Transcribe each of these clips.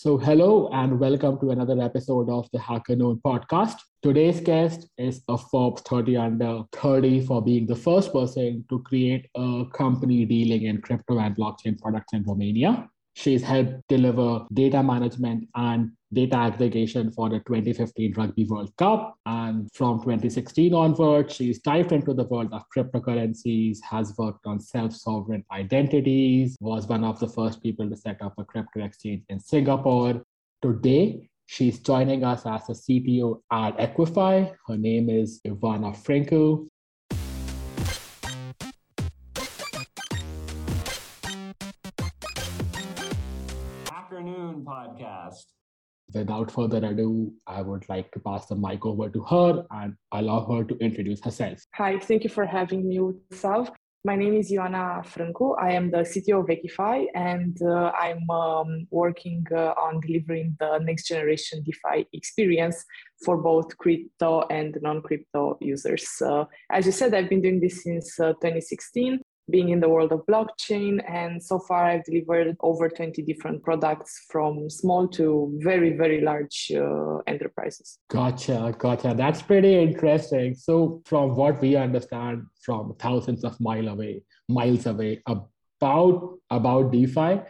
So, hello and welcome to another episode of the Hacker Noon podcast. Today's guest is a Forbes 30 under 30 for being the first person to create a company dealing in crypto and blockchain products in Romania. She's helped deliver data management and data aggregation for the 2015 Rugby World Cup. And from 2016 onwards, she's dived into the world of cryptocurrencies, has worked on self sovereign identities, was one of the first people to set up a crypto exchange in Singapore. Today, she's joining us as a CTO at Equify. Her name is Ioana Franco. Without further ado, I would like to pass the mic over to her and allow her to introduce herself. Hi, thank you for having me, Sav. My name is Ioana Franco. I am the CTO of Equify, and uh, I'm um, working uh, on delivering the next generation DeFi experience for both crypto and non-crypto users. Uh, as you said, I've been doing this since uh, 2016 being in the world of blockchain. And so far, I've delivered over 20 different products from small to very, very large uh, enterprises. Gotcha, gotcha. That's pretty interesting. So, from what we understand from thousands of mile away, miles away, about about DeFi,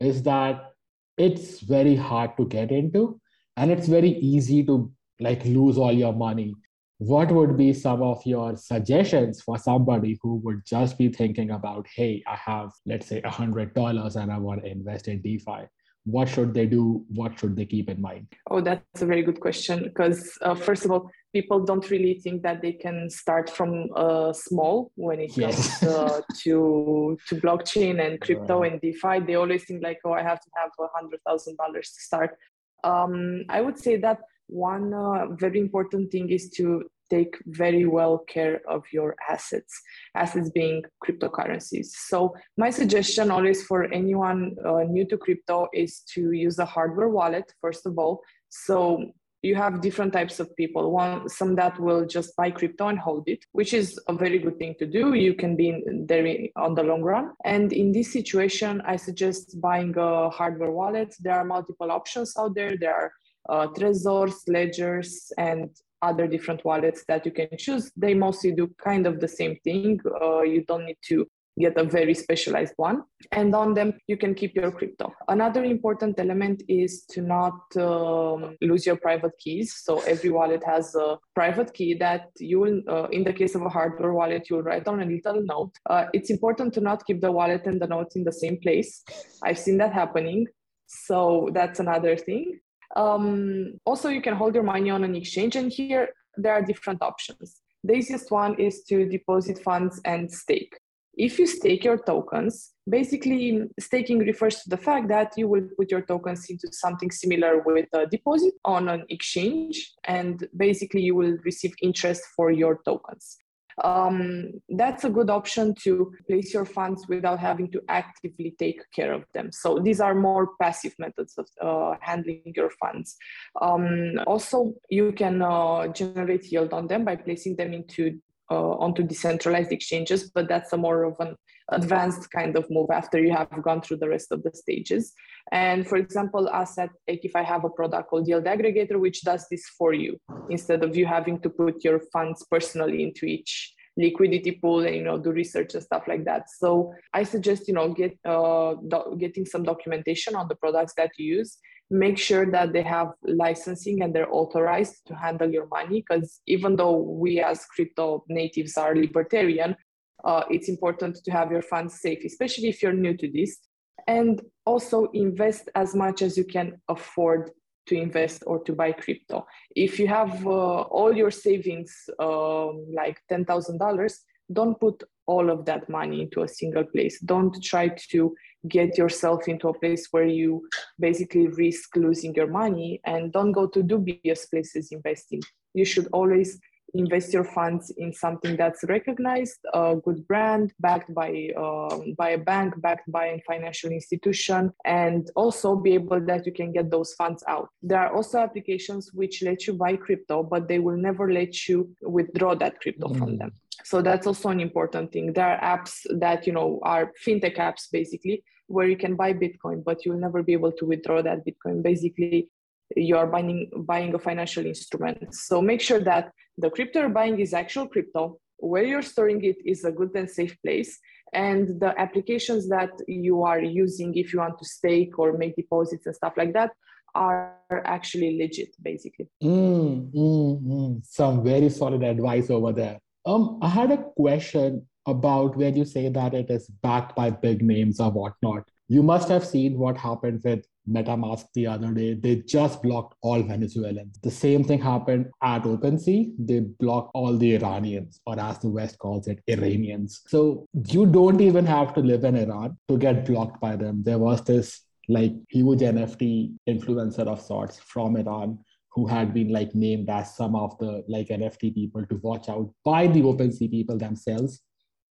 is that it's very hard to get into, and it's very easy to like lose all your money what would be some of your suggestions for somebody who would just be thinking about hey i have let's say a hundred dollars and i want to invest in defi? What should they do? What should they keep in mind? Oh that's a very good question because uh, first of all people don't really think that they can start from uh, small when it comes uh, to to blockchain and crypto right. and defi. They always think like oh i have to have a hundred thousand dollars to start. Um, i would say that one uh, very important thing is to take very well care of your assets, assets being cryptocurrencies. So, my suggestion always for anyone uh, new to crypto is to use a hardware wallet, first of all. So, you have different types of people. One some that will just buy crypto and hold it which is a very good thing to do. You can be there on the long run. And in this situation i suggest buying a hardware wallet. There are multiple options out there. There are uh, Trezors, ledgers, and other different wallets that you can choose. They mostly do kind of the same thing. Uh, you don't need to get a very specialized one. And on them, you can keep your crypto. Another important element is to not um, lose your private keys. So every wallet has a private key that you will, uh, in the case of a hardware wallet, you'll write on a little note. Uh, it's important to not keep the wallet and the notes in the same place. I've seen that happening. So that's another thing. Um, also, you can hold your money on an exchange, and here there are different options. The easiest one is to deposit funds and stake. If you stake your tokens, basically staking refers to the fact that you will put your tokens into something similar with a deposit on an exchange, and basically you will receive interest for your tokens um, that's a good option to place your funds without having to actively take care of them. So these are more passive methods of uh, handling your funds. Um, also, you can uh, generate yield on them by placing them into uh, onto decentralized exchanges, but that's a more of an advanced kind of move after you have gone through the rest of the stages. And for example, us at Equify have a product called Yield Aggregator, which does this for you instead of you having to put your funds personally into each liquidity pool and you know do research and stuff like that so i suggest you know get uh, do- getting some documentation on the products that you use make sure that they have licensing and they're authorized to handle your money because even though we as crypto natives are libertarian uh, it's important to have your funds safe especially if you're new to this and also invest as much as you can afford to invest or to buy crypto. If you have uh, all your savings, um, like $10,000, don't put all of that money into a single place. Don't try to get yourself into a place where you basically risk losing your money and don't go to dubious places investing. You should always invest your funds in something that's recognized, a good brand, backed by um, by a bank, backed by a financial institution, and also be able that you can get those funds out. There are also applications which let you buy crypto, but they will never let you withdraw that crypto mm. from them. So that's also an important thing. There are apps that you know are fintech apps basically where you can buy Bitcoin, but you'll never be able to withdraw that Bitcoin. Basically, you are buying buying a financial instrument. So make sure that the crypto you're buying is actual crypto. Where you're storing it is a good and safe place, and the applications that you are using if you want to stake or make deposits and stuff like that are actually legit, basically. Mm, mm, mm. Some very solid advice over there. Um, I had a question about when you say that it is backed by big names or whatnot. You must have seen what happened with MetaMask the other day. They just blocked all Venezuelans. The same thing happened at OpenSea. They blocked all the Iranians, or as the West calls it, Iranians. So you don't even have to live in Iran to get blocked by them. There was this like huge NFT influencer of sorts from Iran who had been like named as some of the like NFT people to watch out by the OpenSea people themselves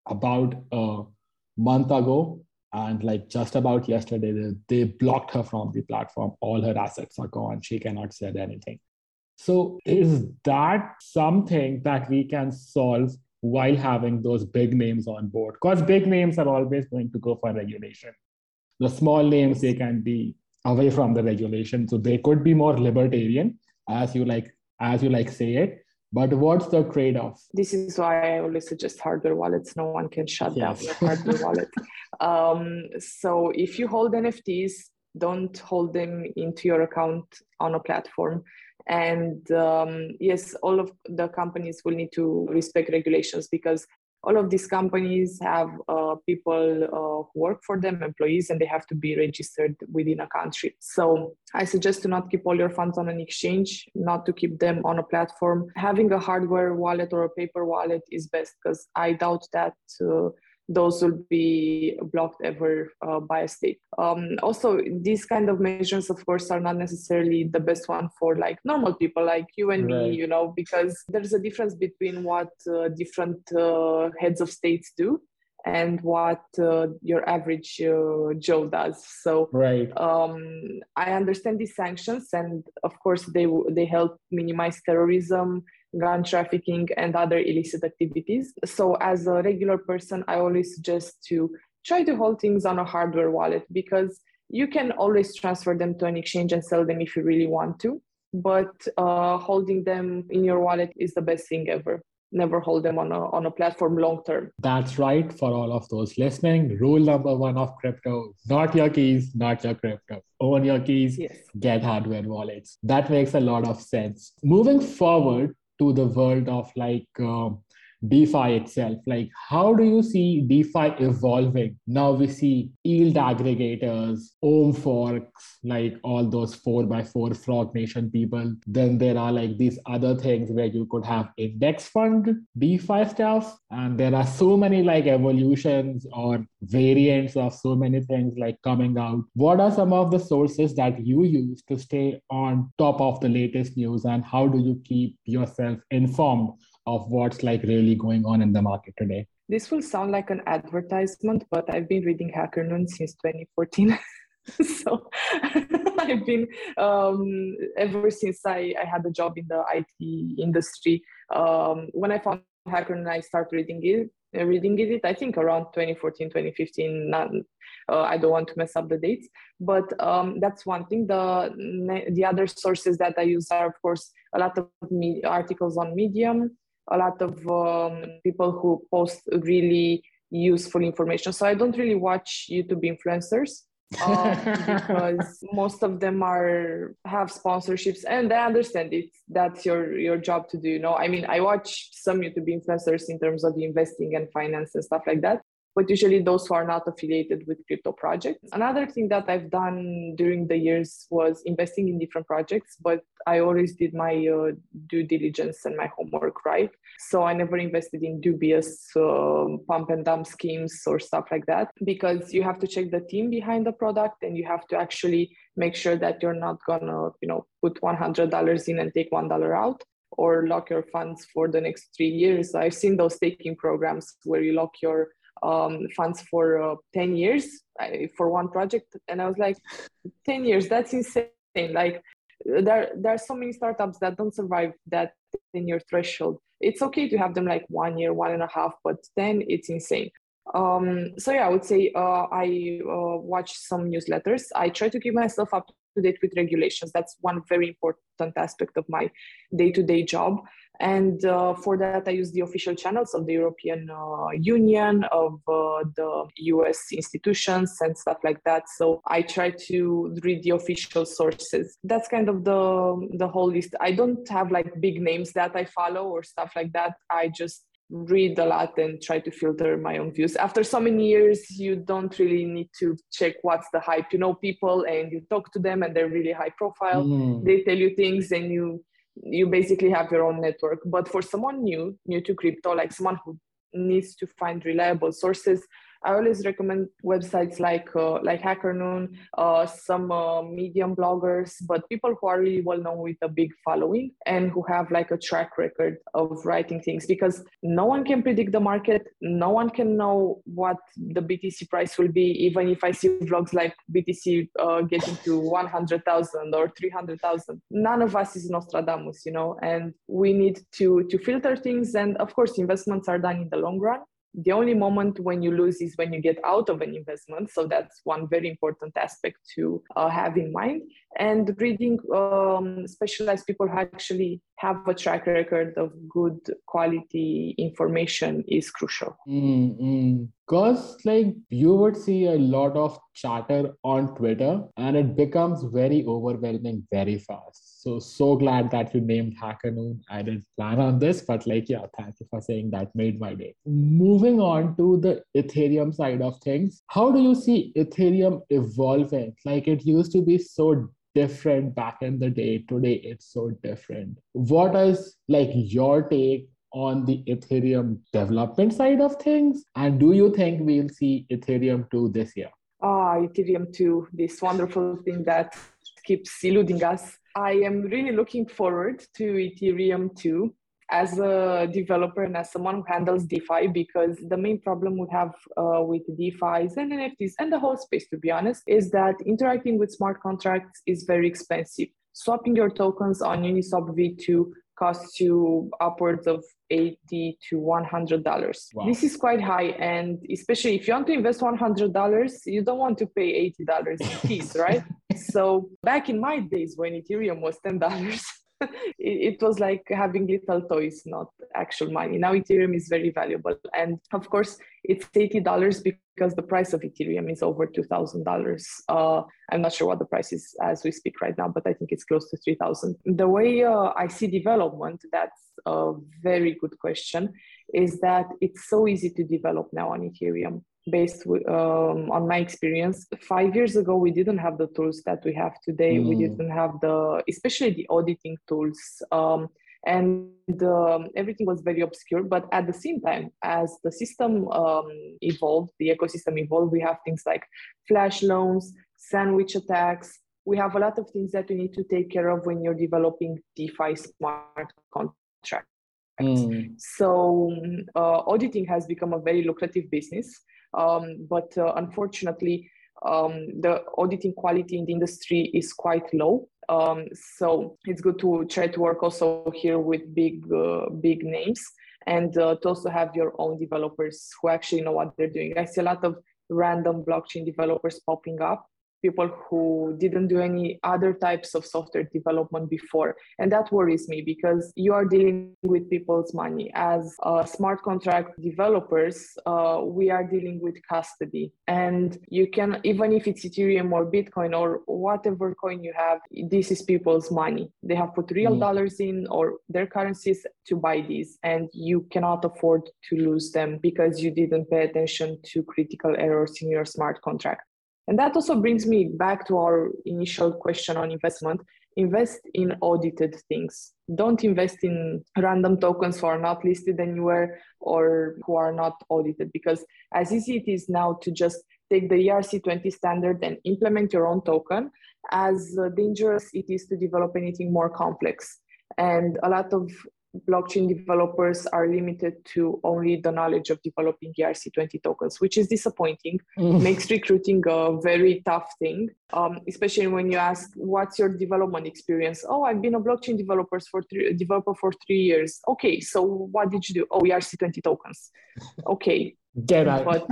about a month ago. And like just about yesterday, they, they blocked her from the platform. All her assets are gone. She cannot sell anything. So, is that something that we can solve while having those big names on board? Because big names are always going to go for regulation. The small names, they can be away from the regulation. So, they could be more libertarian as you like as you like say it but what's the trade-off? This is why i always suggest hardware wallets. No one can shut yes. down your hardware wallet. Um, so if you hold nfts don't hold them into your account on a platform. And um, yes all of the companies will need to respect regulations because all of these companies have uh, people uh, who work for them, employees, and they have to be registered within a country. So I suggest to not keep all your funds on an exchange, not to keep them on a platform. Having a hardware wallet or a paper wallet is best because I doubt that. Uh, those will be blocked ever uh, by a state. Um, also, these kind of measures, of course, are not necessarily the best one for like normal people like you and right. me, you know, because there's a difference between what uh, different uh, heads of states do and what uh, your average uh, Joe does. So, right. um, I understand these sanctions, and of course, they they help minimize terrorism gun trafficking, and other illicit activities. So, as a regular person, I always suggest to try to hold things on a hardware wallet because you can always transfer them to an exchange and sell them if you really want to. But uh, holding them in your wallet is the best thing ever. Never hold them on a, on a platform long term. That's right for all of those listening. Rule number one of crypto not your keys, not your crypto. Own your keys, yes. get hardware wallets. That makes a lot of sense. Moving forward, to the world of like uh, DeFi itself. Like, how do you see DeFi evolving? Now we see yield aggregators, Ohm forks, like all those four by four Frog Nation people. Then there are like these other things where you could have index fund DeFi stuff. And there are so many like evolutions or variants of so many things like coming out. What are some of the sources that you use to stay on top of the latest news? And how do you keep yourself informed of what's like really going on in the market today. This will sound like an advertisement, but I've been reading Hacker Noon since 2014. so I've been um, ever since I, I had a job in the IT industry. Um, when I found Hacker Noon, I started reading it. Uh, reading it, I think around 2014, 2015. Not, uh, I don't want to mess up the dates, but um, that's one thing. The the other sources that I use are, of course, a lot of me- articles on Medium, a lot of um, people who post really useful information. So I don't really watch YouTube influencers um, because most of them are have sponsorships, and I understand it. That's your your job to do. You know, I mean, I watch some YouTube influencers in terms of investing and finance and stuff like that but usually those who are not affiliated with crypto projects. Another thing that I've done during the years was investing in different projects, but I always did my uh, due diligence and my homework right. So I never invested in dubious uh, pump and dump schemes or stuff like that because you have to check the team behind the product and you have to actually make sure that you're not gonna, you know, put $100 in and take $1 out or lock your funds for the next three years. I've seen those staking programs where you lock your um, funds for uh, 10 years for one project. And I was like, 10 years, that's insane. Like, there, there are so many startups that don't survive that 10 year threshold. It's okay to have them like one year, one and a half, but then it's insane. Um, so yeah, I would say uh, I uh, watch some newsletters. I try to keep myself up to date with regulations. That's one very important aspect of my day-to-day job. And uh, for that, I use the official channels of the European uh, Union, of uh, the US institutions, and stuff like that. So I try to read the official sources. That's kind of the the whole list. I don't have like big names that I follow or stuff like that. I just read a lot and try to filter my own views. After so many years, you don't really need to check what's the hype. You know people and you talk to them and they're really high profile. Mm. They tell you things and you you basically have your own network. But for someone new, new to crypto, like someone who needs to find reliable sources, I always recommend websites like uh, like HackerNoon, uh, some uh, Medium bloggers, but people who are really well known with a big following and who have like a track record of writing things. Because no one can predict the market, no one can know what the BTC price will be. Even if I see vlogs like BTC uh, getting to 100,000 or 300,000, none of us is Nostradamus, you know. And we need to to filter things. And of course, investments are done in the long run the only moment when you lose is when you get out of an investment. So that's one very important aspect to uh, have in mind. And reading um, specialized people who actually have a track record of good quality information is crucial. Because, like, you would see a lot of chatter on Twitter and it becomes very overwhelming very fast so, so glad that you named HackerNoon. I didn't plan on this, but like, yeah, thank you for saying that made my day. Moving on to the Ethereum side of things, how do you see Ethereum evolving? Like, it used to be so different back in the day. Today, it's so different. What is like your take on the Ethereum development side of things? And do you think we'll see Ethereum 2 this year? Ah, Ethereum 2, this wonderful thing that keeps eluding us. I am really looking forward to Ethereum 2 as a developer and as someone who handles DeFi because the main problem we have uh, with DeFi's and NFTs and the whole space, to be honest, is that interacting with smart contracts is very expensive. Swapping your tokens on Uniswap V2 costs you upwards of 80 to 100 dollars wow. this is quite high and especially if you want to invest 100 dollars you don't want to pay 80 dollars in fees right so back in my days when ethereum was 10 dollars it, was like having little toys, not actual money. Now Ethereum is very valuable. And of course, it's $80 because the price of Ethereum is over $2,000. Uh, I'm not sure what the price is as we speak right now, but I think it's close to 3000 The way uh, I see development, that's a very good question, is that it's so easy to develop now on Ethereum based um, on my experience five years ago we didn't have the tools that we have today mm. we didn't have the especially the auditing tools um, and um, everything was very obscure but at the same time as the system um, evolved the ecosystem evolved we have things like flash loans sandwich attacks we have a lot of things that we need to take care of when you're developing defi smart contracts Mm. So uh, auditing has become a very lucrative business. Um, but uh, unfortunately, um, the auditing quality in the industry is quite low. Um, so it's good to try to work also here with big, uh, big names and uh, to also have your own developers who actually know what they're doing. I see a lot of random blockchain developers popping up people who didn't do any other types of software development before. And that worries me because you are dealing with people's money. As uh, smart contract developers, uh, we are dealing with custody. And you can, even if it's Ethereum or Bitcoin or whatever coin you have, this is people's money. They have put real mm. dollars in or their currencies to buy these. And you cannot afford to lose them because you didn't pay attention to critical errors in your smart contract. And that also brings me back to our initial question on investment. Invest in audited things. Don't invest in random tokens who are not listed anywhere or who are not audited because as easy it is now to just take the ERC20 standard and implement your own token, as dangerous it is to develop anything more complex. And a lot of blockchain developers are limited to only the knowledge of developing ERC20 tokens, which is disappointing, mm. makes recruiting a very tough thing, um, especially when you ask, what's your development experience? Oh, I've been a blockchain developer for three, developer for three years. Okay, so what did you do? Oh, ERC20 tokens. okay, Get out. But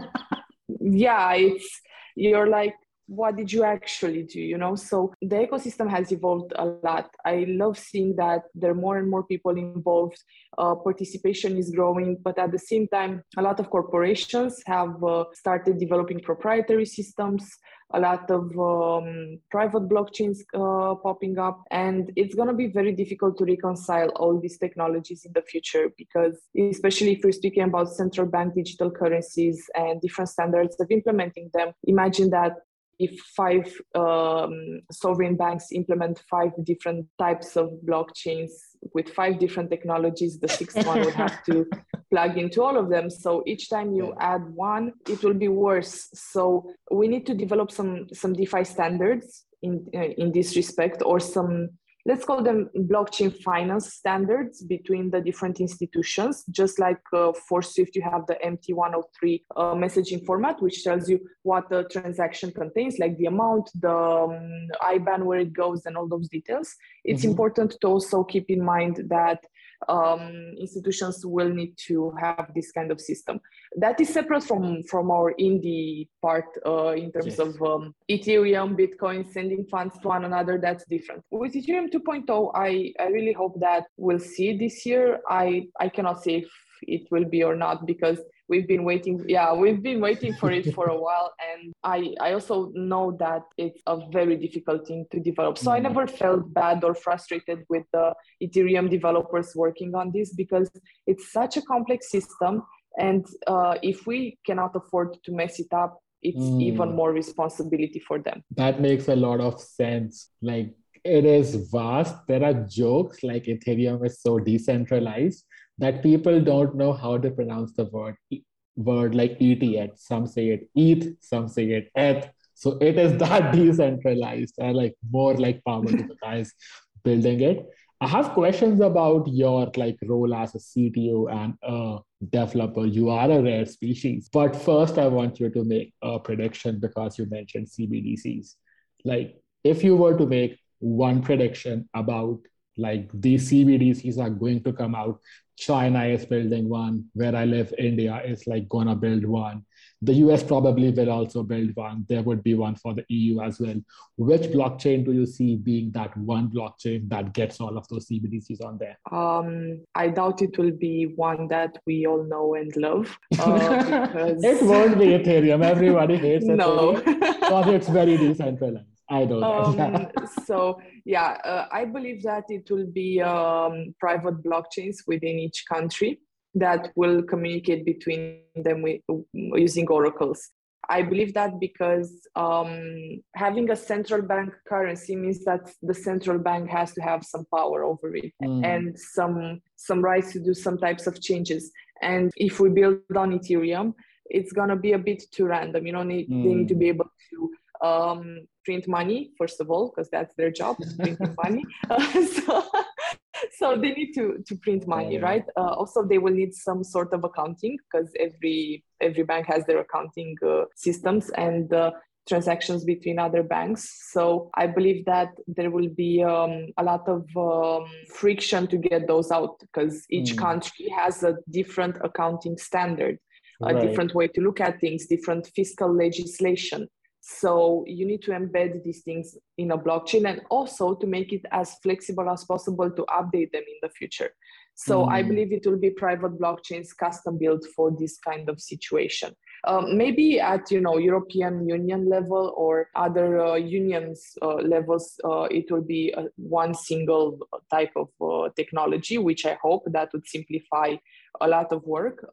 yeah, it's you're like what did you actually do you know? So the ecosystem has evolved a lot. I love seeing that there are more and more people involved. Uh, participation is growing but at the same time a lot of corporations have uh, started developing proprietary systems. A lot of um, private blockchains uh, popping up and it's going to be very difficult to reconcile all these technologies in the future because especially if we're speaking about central bank digital currencies and different standards of implementing them imagine that if five um, sovereign banks implement five different types of blockchains with five different technologies, the sixth one would have to plug into all of them. So each time you add one, it will be worse. So we need to develop some some DeFi standards in in this respect, or some let's call them blockchain finance standards between the different institutions. Just like uh, for Swift, you have the MT103 uh, messaging format, which tells you what the transaction contains, like the amount, the um, IBAN, where it goes, and all those details. It's mm-hmm. important to also keep in mind that um, institutions will need to have this kind of system. That is separate from from our indie part uh, in terms yes. of um, Ethereum, Bitcoin, sending funds to one another. That's different. With Ethereum 2.0, I I really hope that we'll see this year. I I cannot say if it will be or not because we've been waiting yeah we've been waiting for it for a while and i i also know that it's a very difficult thing to develop so i mm. never felt bad or frustrated with the ethereum developers working on this because it's such a complex system and uh, if we cannot afford to mess it up it's mm. even more responsibility for them that makes a lot of sense like it is vast there are jokes like ethereum is so decentralized that people don't know how to pronounce the word word like ETH. Some say it ETH, some say it ETH. So it is that decentralized and like more like power to the guys building it. I have questions about your like role as a CTO and a developer. You are a rare species. But first I want you to make a prediction because you mentioned CBDCs. Like if you were to make one prediction about like these CBDCs are going to come out China is building one. Where I live, India is like gonna build one. The US probably will also build one. There would be one for the EU as well. Which blockchain do you see being that one blockchain that gets all of those CBDCs on there? Um, I doubt it will be one that we all know and love. Uh, because... it won't be Ethereum. Everybody hates it. No, because it's very decentralized. I don't um, so yeah, uh, I believe that it will be um, private blockchains within each country that will communicate between them with, using oracles. I believe that because um, having a central bank currency means that the central bank has to have some power over it mm. and some some rights to do some types of changes. And if we build on Ethereum, it's gonna be a bit too random. You know, need, mm. they need to be able to um, print money first of all because that's their job printing money. Uh, so, so they need to to print money right? Uh, also they will need some sort of accounting because every every bank has their accounting uh, systems and uh, transactions between other banks. So i believe that there will be um, a lot of um, friction to get those out because each mm. country has a different accounting standard a right. different way to look at things different fiscal legislation so you need to embed these things in a blockchain and also to make it as flexible as possible to update them in the future. So mm. I believe it will be private blockchains custom built for this kind of situation. Um, maybe at you know European Union level or other uh, unions uh, levels, uh, it will be one single type of uh, technology, which I hope that would simplify a lot of work.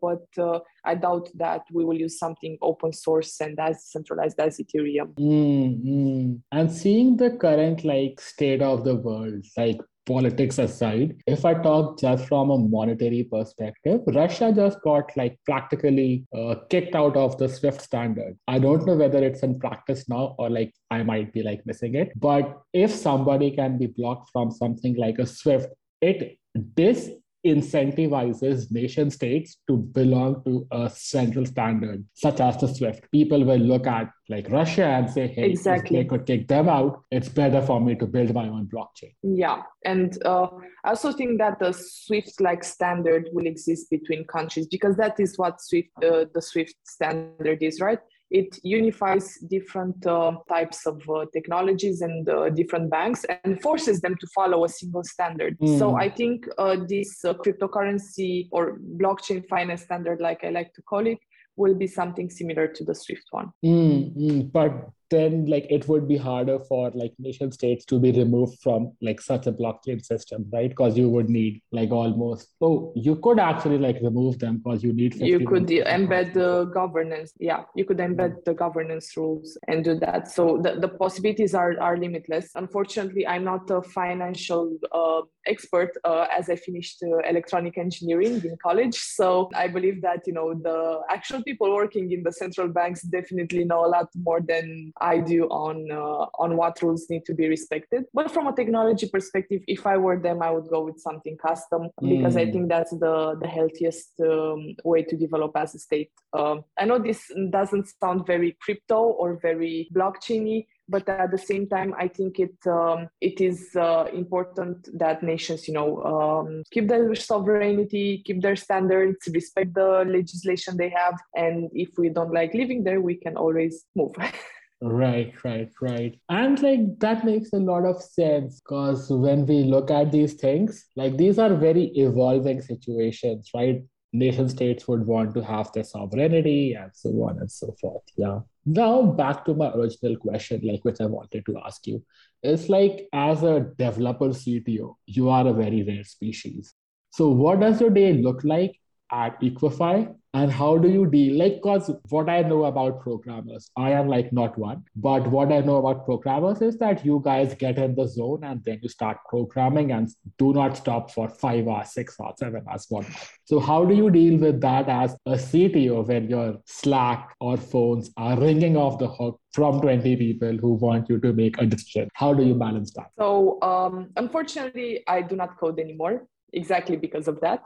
But uh, I doubt that we will use something open source and as centralized as Ethereum. Mm-hmm. And seeing the current like state of the world, like politics aside, if I talk just from a monetary perspective, Russia just got like practically uh, kicked out of the SWIFT standard. I don't know whether it's in practice now or like I might be like missing it. But if somebody can be blocked from something like a SWIFT, it this incentivizes nation states to belong to a central standard, such as the SWIFT. People will look at like Russia and say, hey, exactly. if they could kick them out, it's better for me to build my own blockchain. Yeah. And uh, I also think that the SWIFT like standard will exist between countries because that is what SWIFT, uh, the SWIFT standard is, right? It unifies different uh, types of uh, technologies and uh, different banks and forces them to follow a single standard. Mm. So I think uh, this uh, cryptocurrency or blockchain finance standard, like I like to call it, will be something similar to the Swift one. Mm, but then like it would be harder for like nation states to be removed from like such a blockchain system right? Because you would need like almost oh you could actually like remove them because you need you could embed the governance yeah you could embed the governance rules and do that. So the, the possibilities are are limitless. Unfortunately i'm not a financial uh, expert uh, as i finished uh, electronic engineering in college. So i believe that you know the actual people working in the central banks definitely know a lot more than I do on uh, on what rules need to be respected. But from a technology perspective, if I were them, I would go with something custom because mm. I think that's the the healthiest um, way to develop as a state. Um, I know this doesn't sound very crypto or very blockchainy, but at the same time i think it um, it is uh, important that nations you know um, keep their sovereignty keep their standards respect the legislation they have and if we don't like living there we can always move Right, right, right. And like that makes a lot of sense because when we look at these things, like these are very evolving situations, right? Nation states would want to have their sovereignty and so on and so forth. Yeah. Now back to my original question, like which I wanted to ask you. It's like as a developer CTO, you are a very rare species. So what does your day look like at Equify and how do you deal? Like because what i know about programmers i am like not one. But what i know about programmers is that you guys get in the zone and then you start programming and do not stop for five hours six hours seven hours one so how do you deal with that as a cto when your slack or phones are ringing off the hook from 20 people who want you to make a decision? How do you balance that? So um, unfortunately i do not code anymore exactly because of that.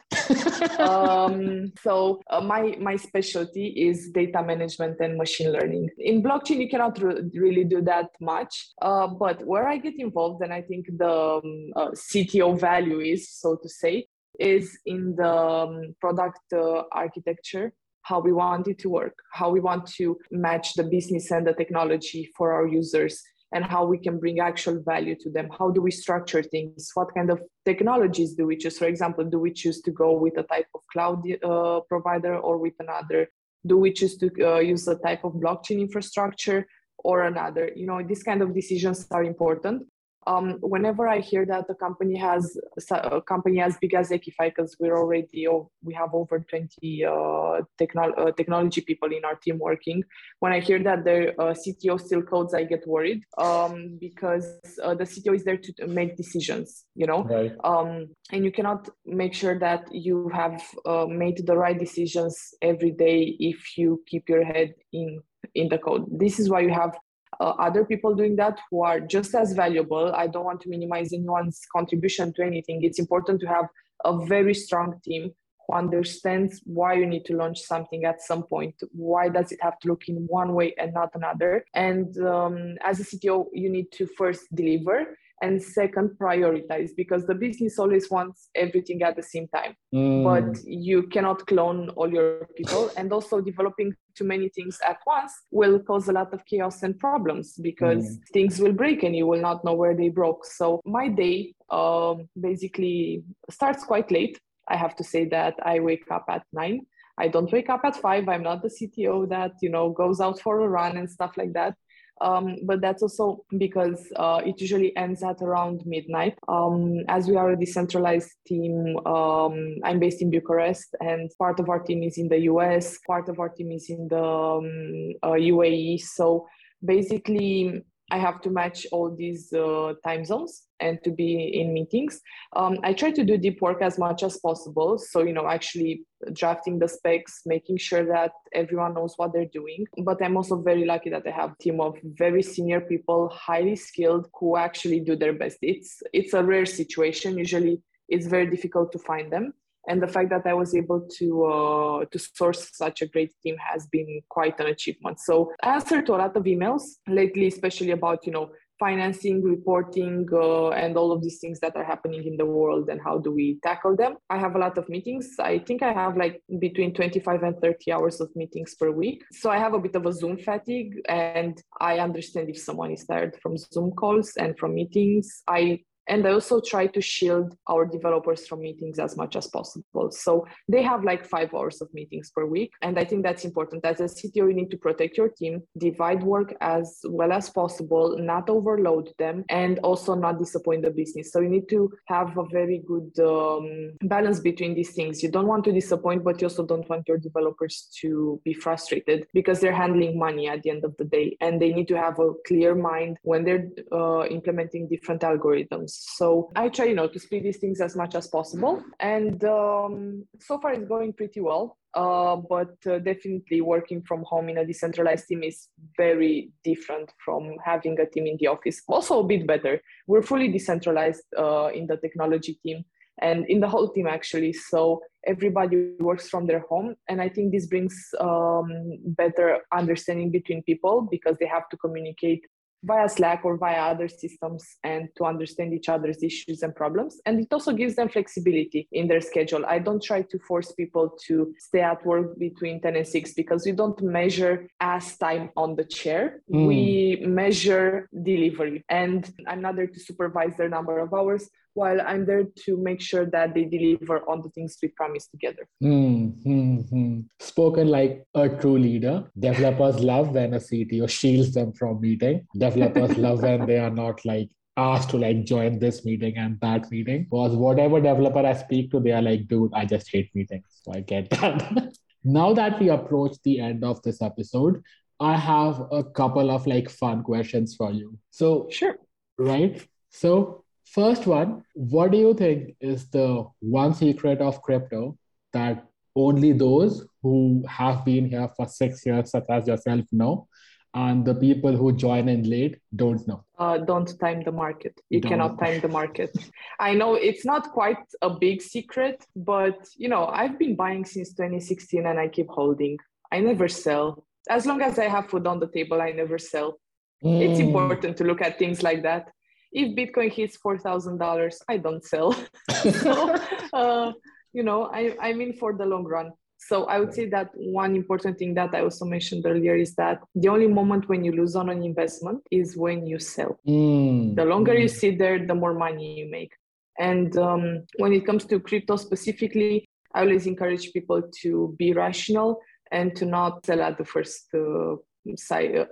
um, so uh, my my specialty is data management and machine learning. In blockchain, you cannot re- really do that much, uh, but where I get involved, and I think the um, uh, CTO value is, so to say, is in the um, product uh, architecture how we want it to work, how we want to match the business and the technology for our users, and how we can bring actual value to them. How do we structure things? What kind of technologies do we choose? For example, do we choose to go with a type of cloud uh, provider or with another? Do we choose to uh, use a type of blockchain infrastructure or another? You know, these kind of decisions are important um, whenever I hear that a company has a company as big as Equify, because we're already we have over 20 uh, uh, technology people in our team working. When I hear that the uh, CTO still codes, I get worried um, because uh, the CTO is there to make decisions, you know, right. um, and you cannot make sure that you have uh, made the right decisions every day if you keep your head in in the code. This is why you have uh, other people doing that who are just as valuable. I don't want to minimize anyone's contribution to anything. It's important to have a very strong team who understands why you need to launch something at some point. Why does it have to look in one way and not another? And um, as a CTO, you need to first deliver and second prioritize because the business always wants everything at the same time mm. but you cannot clone all your people and also developing too many things at once will cause a lot of chaos and problems because mm. things will break and you will not know where they broke so my day uh, basically starts quite late i have to say that i wake up at nine I don't wake up at five. I'm not the CTO that you know goes out for a run and stuff like that. Um, but that's also because uh, it usually ends at around midnight. Um, as we are a decentralized team, um, I'm based in Bucharest, and part of our team is in the US, part of our team is in the um, uh, UAE. So basically, I have to match all these uh, time zones and to be in meetings. Um, I try to do deep work as much as possible. So, you know, actually drafting the specs, making sure that everyone knows what they're doing. But I'm also very lucky that I have a team of very senior people, highly skilled, who actually do their best. It's it's a rare situation. Usually it's very difficult to find them. And the fact that I was able to uh, to source such a great team has been quite an achievement. So I answered to a lot of emails lately, especially about you know financing, reporting, uh, and all of these things that are happening in the world and how do we tackle them. I have a lot of meetings. I think I have like between 25 and 30 hours of meetings per week. So I have a bit of a Zoom fatigue and I understand if someone is tired from Zoom calls and from meetings. I and i also try to shield our developers from meetings as much as possible. So they have like five hours of meetings per week and i think that's important. As a cto you need to protect your team divide work as well as possible not overload them and also not disappoint the business. So you need to have a very good um, balance between these things. You don't want to disappoint but you also don't want your developers to be frustrated because they're handling money at the end of the day and they need to have a clear mind when they're uh, implementing different algorithms so I try, you know, to split these things as much as possible. And um, so far it's going pretty well. Uh, but uh, definitely working from home in a decentralized team is very different from having a team in the office. Also a bit better. We're fully decentralized uh, in the technology team and in the whole team actually. So everybody works from their home, and I think this brings um, better understanding between people because they have to communicate via Slack or via other systems and to understand each other's issues and problems. And it also gives them flexibility in their schedule. I don't try to force people to stay at work between 10 and 6 because we don't measure as time on the chair. Mm. We measure delivery. And I'm not there to supervise their number of hours while I'm there to make sure that they deliver on the things we promised together. Mm-hmm. Spoken like a true leader. Developers love when a CTO shields them from meeting. Developers love when they are not like asked to like join this meeting and that meeting. Because whatever developer I speak to, they are like, dude, I just hate meetings. So I get that. now that we approach the end of this episode, I have a couple of like fun questions for you. So sure. Right. So First one, what do you think is the one secret of crypto that only those who have been here for six years, such as yourself, know, and the people who join in late don't know? Uh, don't time the market. You don't. cannot time the market. I know it's not quite a big secret, but you know I've been buying since 2016 and I keep holding. I never sell. As long as I have food on the table, I never sell. Mm. It's important to look at things like that if Bitcoin hits four thousand dollars, I don't sell. so, uh, you know, I, I'm in for the long run. So I would say that one important thing that I also mentioned earlier is that the only moment when you lose on an investment is when you sell. Mm. The longer mm. you sit there, the more money you make. And um, when it comes to crypto specifically, I always encourage people to be rational and to not sell at the first uh, uh,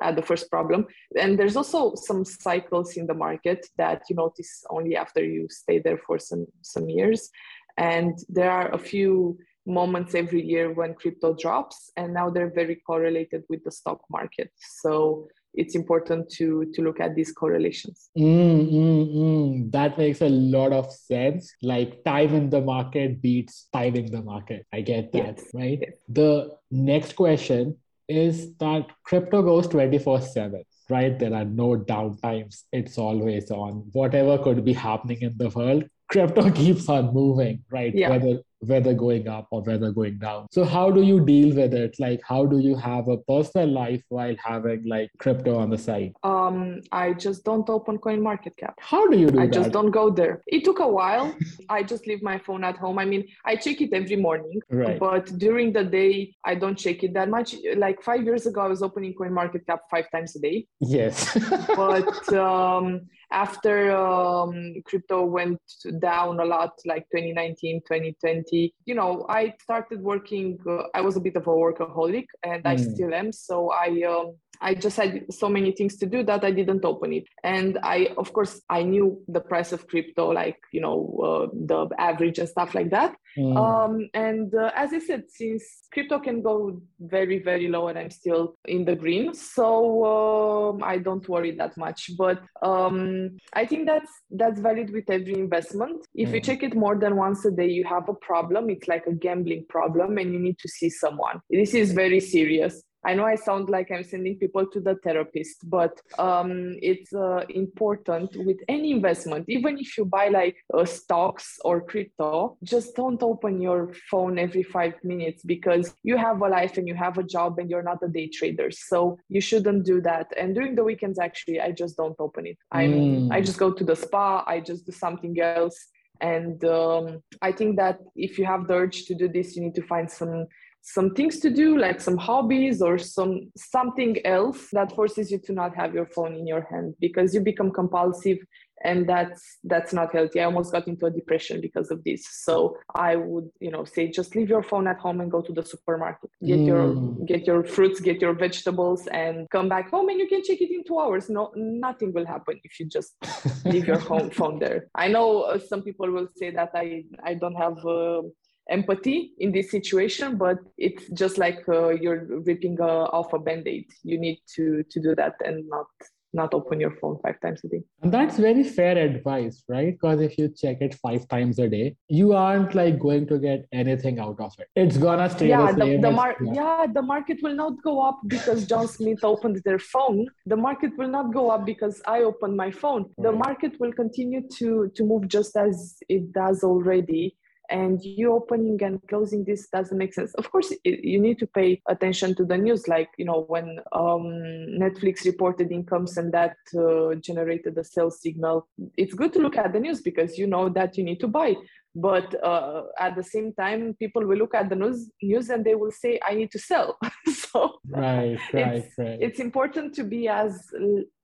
at the first problem. And there's also some cycles in the market that you notice only after you stay there for some some years. And there are a few moments every year when crypto drops, and now they're very correlated with the stock market. So it's important to to look at these correlations. Mm, mm, mm. That makes a lot of sense. Like time in the market beats timing the market. I get that, yes. right? Yes. The next question is that crypto goes 24 7 right? There are no downtimes. It's always on. Whatever could be happening in the world crypto keeps on moving right? Yeah. whether whether going up or whether going down. So how do you deal with it? Like how do you have a personal life while having like crypto on the side? Um, I just don't open coin market cap. How do you do I that? just don't go there. It took a while. I just leave my phone at home. I mean, I check it every morning, right. but during the day I don't check it that much. Like five years ago, I was opening coin market cap five times a day. Yes. but um, after um, crypto went down a lot, like 2019, 2020 you know i started working uh, i was a bit of a workaholic and mm. i still am so i um, I just had so many things to do that I didn't open it. And I, of course, I knew the price of crypto, like, you know, uh, the average and stuff like that. Mm. Um, and uh, as I said, since crypto can go very, very low and I'm still in the green, so um, I don't worry that much. But um, I think that's that's valid with every investment. If mm. you check it more than once a day, you have a problem. It's like a gambling problem, and you need to see someone. This is very serious I know I sound like I'm sending people to the therapist, but um, it's uh, important with any investment, even if you buy like uh, stocks or crypto, just don't open your phone every five minutes because you have a life and you have a job and you're not a day trader. So you shouldn't do that. And during the weekends, actually, I just don't open it. I mm. I just go to the spa. I just do something else. And um, I think that if you have the urge to do this, you need to find some some things to do like some hobbies or some something else that forces you to not have your phone in your hand because you become compulsive and that's that's not healthy. I almost got into a depression because of this. So i would you know say just leave your phone at home and go to the supermarket. Get mm. your get your fruits get your vegetables and come back home and you can check it in two hours. No nothing will happen if you just leave your home phone there. I know uh, some people will say that i i don't have uh, empathy in this situation but it's just like uh, you're ripping uh, off a band-aid. You need to to do that and not not open your phone five times a day. And that's very fair advice right? Because if you check it five times a day you aren't like going to get anything out of it. It's gonna stay yeah the, the, the mar- yeah. yeah the market will not go up because john smith opened their phone. The market will not go up because i opened my phone. The market will continue to to move just as it does already and you opening and closing this doesn't make sense. Of course it, you need to pay attention to the news like you know when um, netflix reported incomes and that uh, generated a sales signal. It's good to look at the news because you know that you need to buy. But uh, at the same time people will look at the news news and they will say i need to sell. So right right it's, right it's important to be as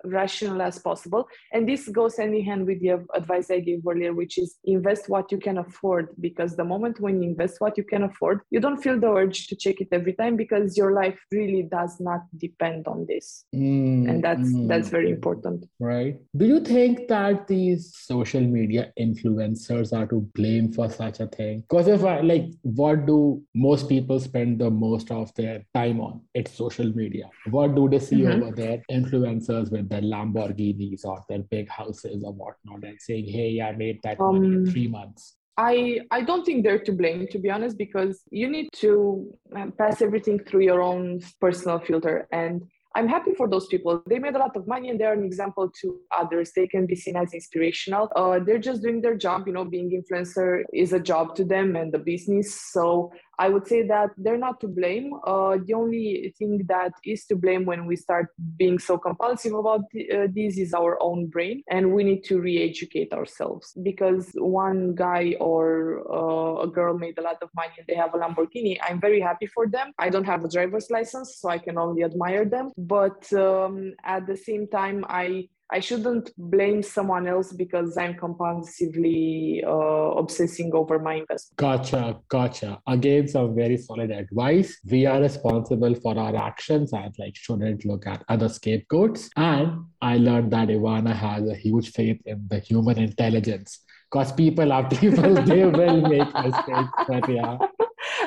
rational as possible. And this goes hand in hand with the advice i gave earlier which is invest what you can afford because the moment when you invest what you can afford you don't feel the urge to check it every time because your life really does not depend on this. Mm, and that's mm. that's very important. Right. Do you think that these social media influencers are to blame for such a thing? Because if i like what do most people spend the most of their time on? It's social media. What do they see mm-hmm. over there? Influencers with their Lamborghinis or their big houses or whatnot and saying, hey, I made that um, money in three months. I, I don't think they're to blame, to be honest, because you need to um, pass everything through your own personal filter. And I'm happy for those people. They made a lot of money and they're an example to others. They can be seen as inspirational. Uh, they're just doing their job. You know, being influencer is a job to them and the business. So I would say that they're not to blame. Uh, the only thing that is to blame when we start being so compulsive about uh, this is our own brain, and we need to re-educate ourselves. Because one guy or uh, a girl made a lot of money and they have a Lamborghini, I'm very happy for them. I don't have a driver's license, so I can only admire them. But um, at the same time, I I shouldn't blame someone else because I'm compulsively uh, obsessing over my investment. Gotcha, gotcha. Again, some very solid advice. We are responsible for our actions and like shouldn't look at other scapegoats. And I learned that Ioana has a huge faith in the human intelligence because people are people, they will make mistakes. But yeah.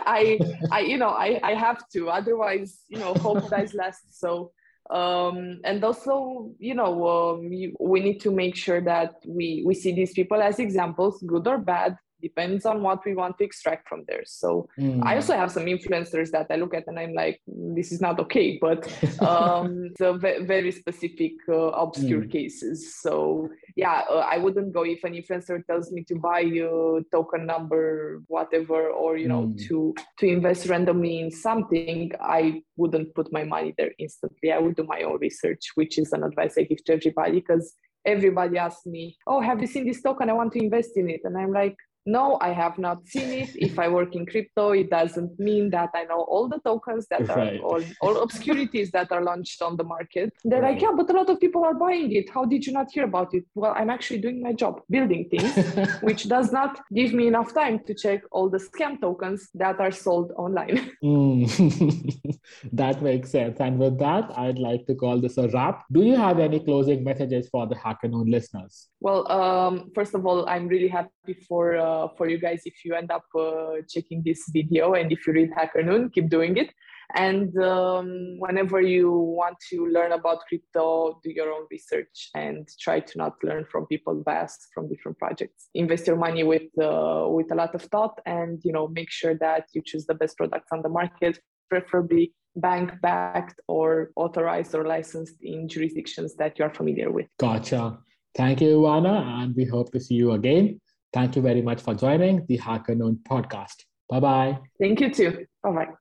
I, I, you know, I, I have to. Otherwise, you know, hope dies last. So um, and also you know um, we need to make sure that we we see these people as examples good or bad depends on what we want to extract from there so mm. i also have some influencers that i look at and i'm like this is not okay but um so very specific uh, obscure mm. cases so yeah uh, i wouldn't go if an influencer tells me to buy a token number whatever or you know mm. to to invest randomly in something i wouldn't put my money there instantly i would do my own research which is an advice i give to everybody because everybody asks me, Oh, have you seen this token? I want to invest in it. And I'm like, no, I have not seen it. If I work in crypto, it doesn't mean that I know all the tokens that right. are all, all obscurities that are launched on the market. They're right. like, yeah, but a lot of people are buying it. How did you not hear about it? Well, I'm actually doing my job, building things, which does not give me enough time to check all the scam tokens that are sold online. Mm. that makes sense. And with that, I'd like to call this a wrap. Do you have any closing messages for the HackerNoon listeners? Well, um, first of all, I'm really happy for. Uh, uh, for you guys if you end up uh, checking this video and if you read HackerNoon, keep doing it. And um, whenever you want to learn about crypto, do your own research and try to not learn from people biased from different projects. Invest your money with uh, with a lot of thought, and you know make sure that you choose the best products on the market preferably bank backed or authorized or licensed in jurisdictions that you're familiar with. Gotcha. Thank you, Ioana, and we hope to see you again. Thank you very much for joining the HackerNoon podcast. Bye bye. Thank you too. Bye bye.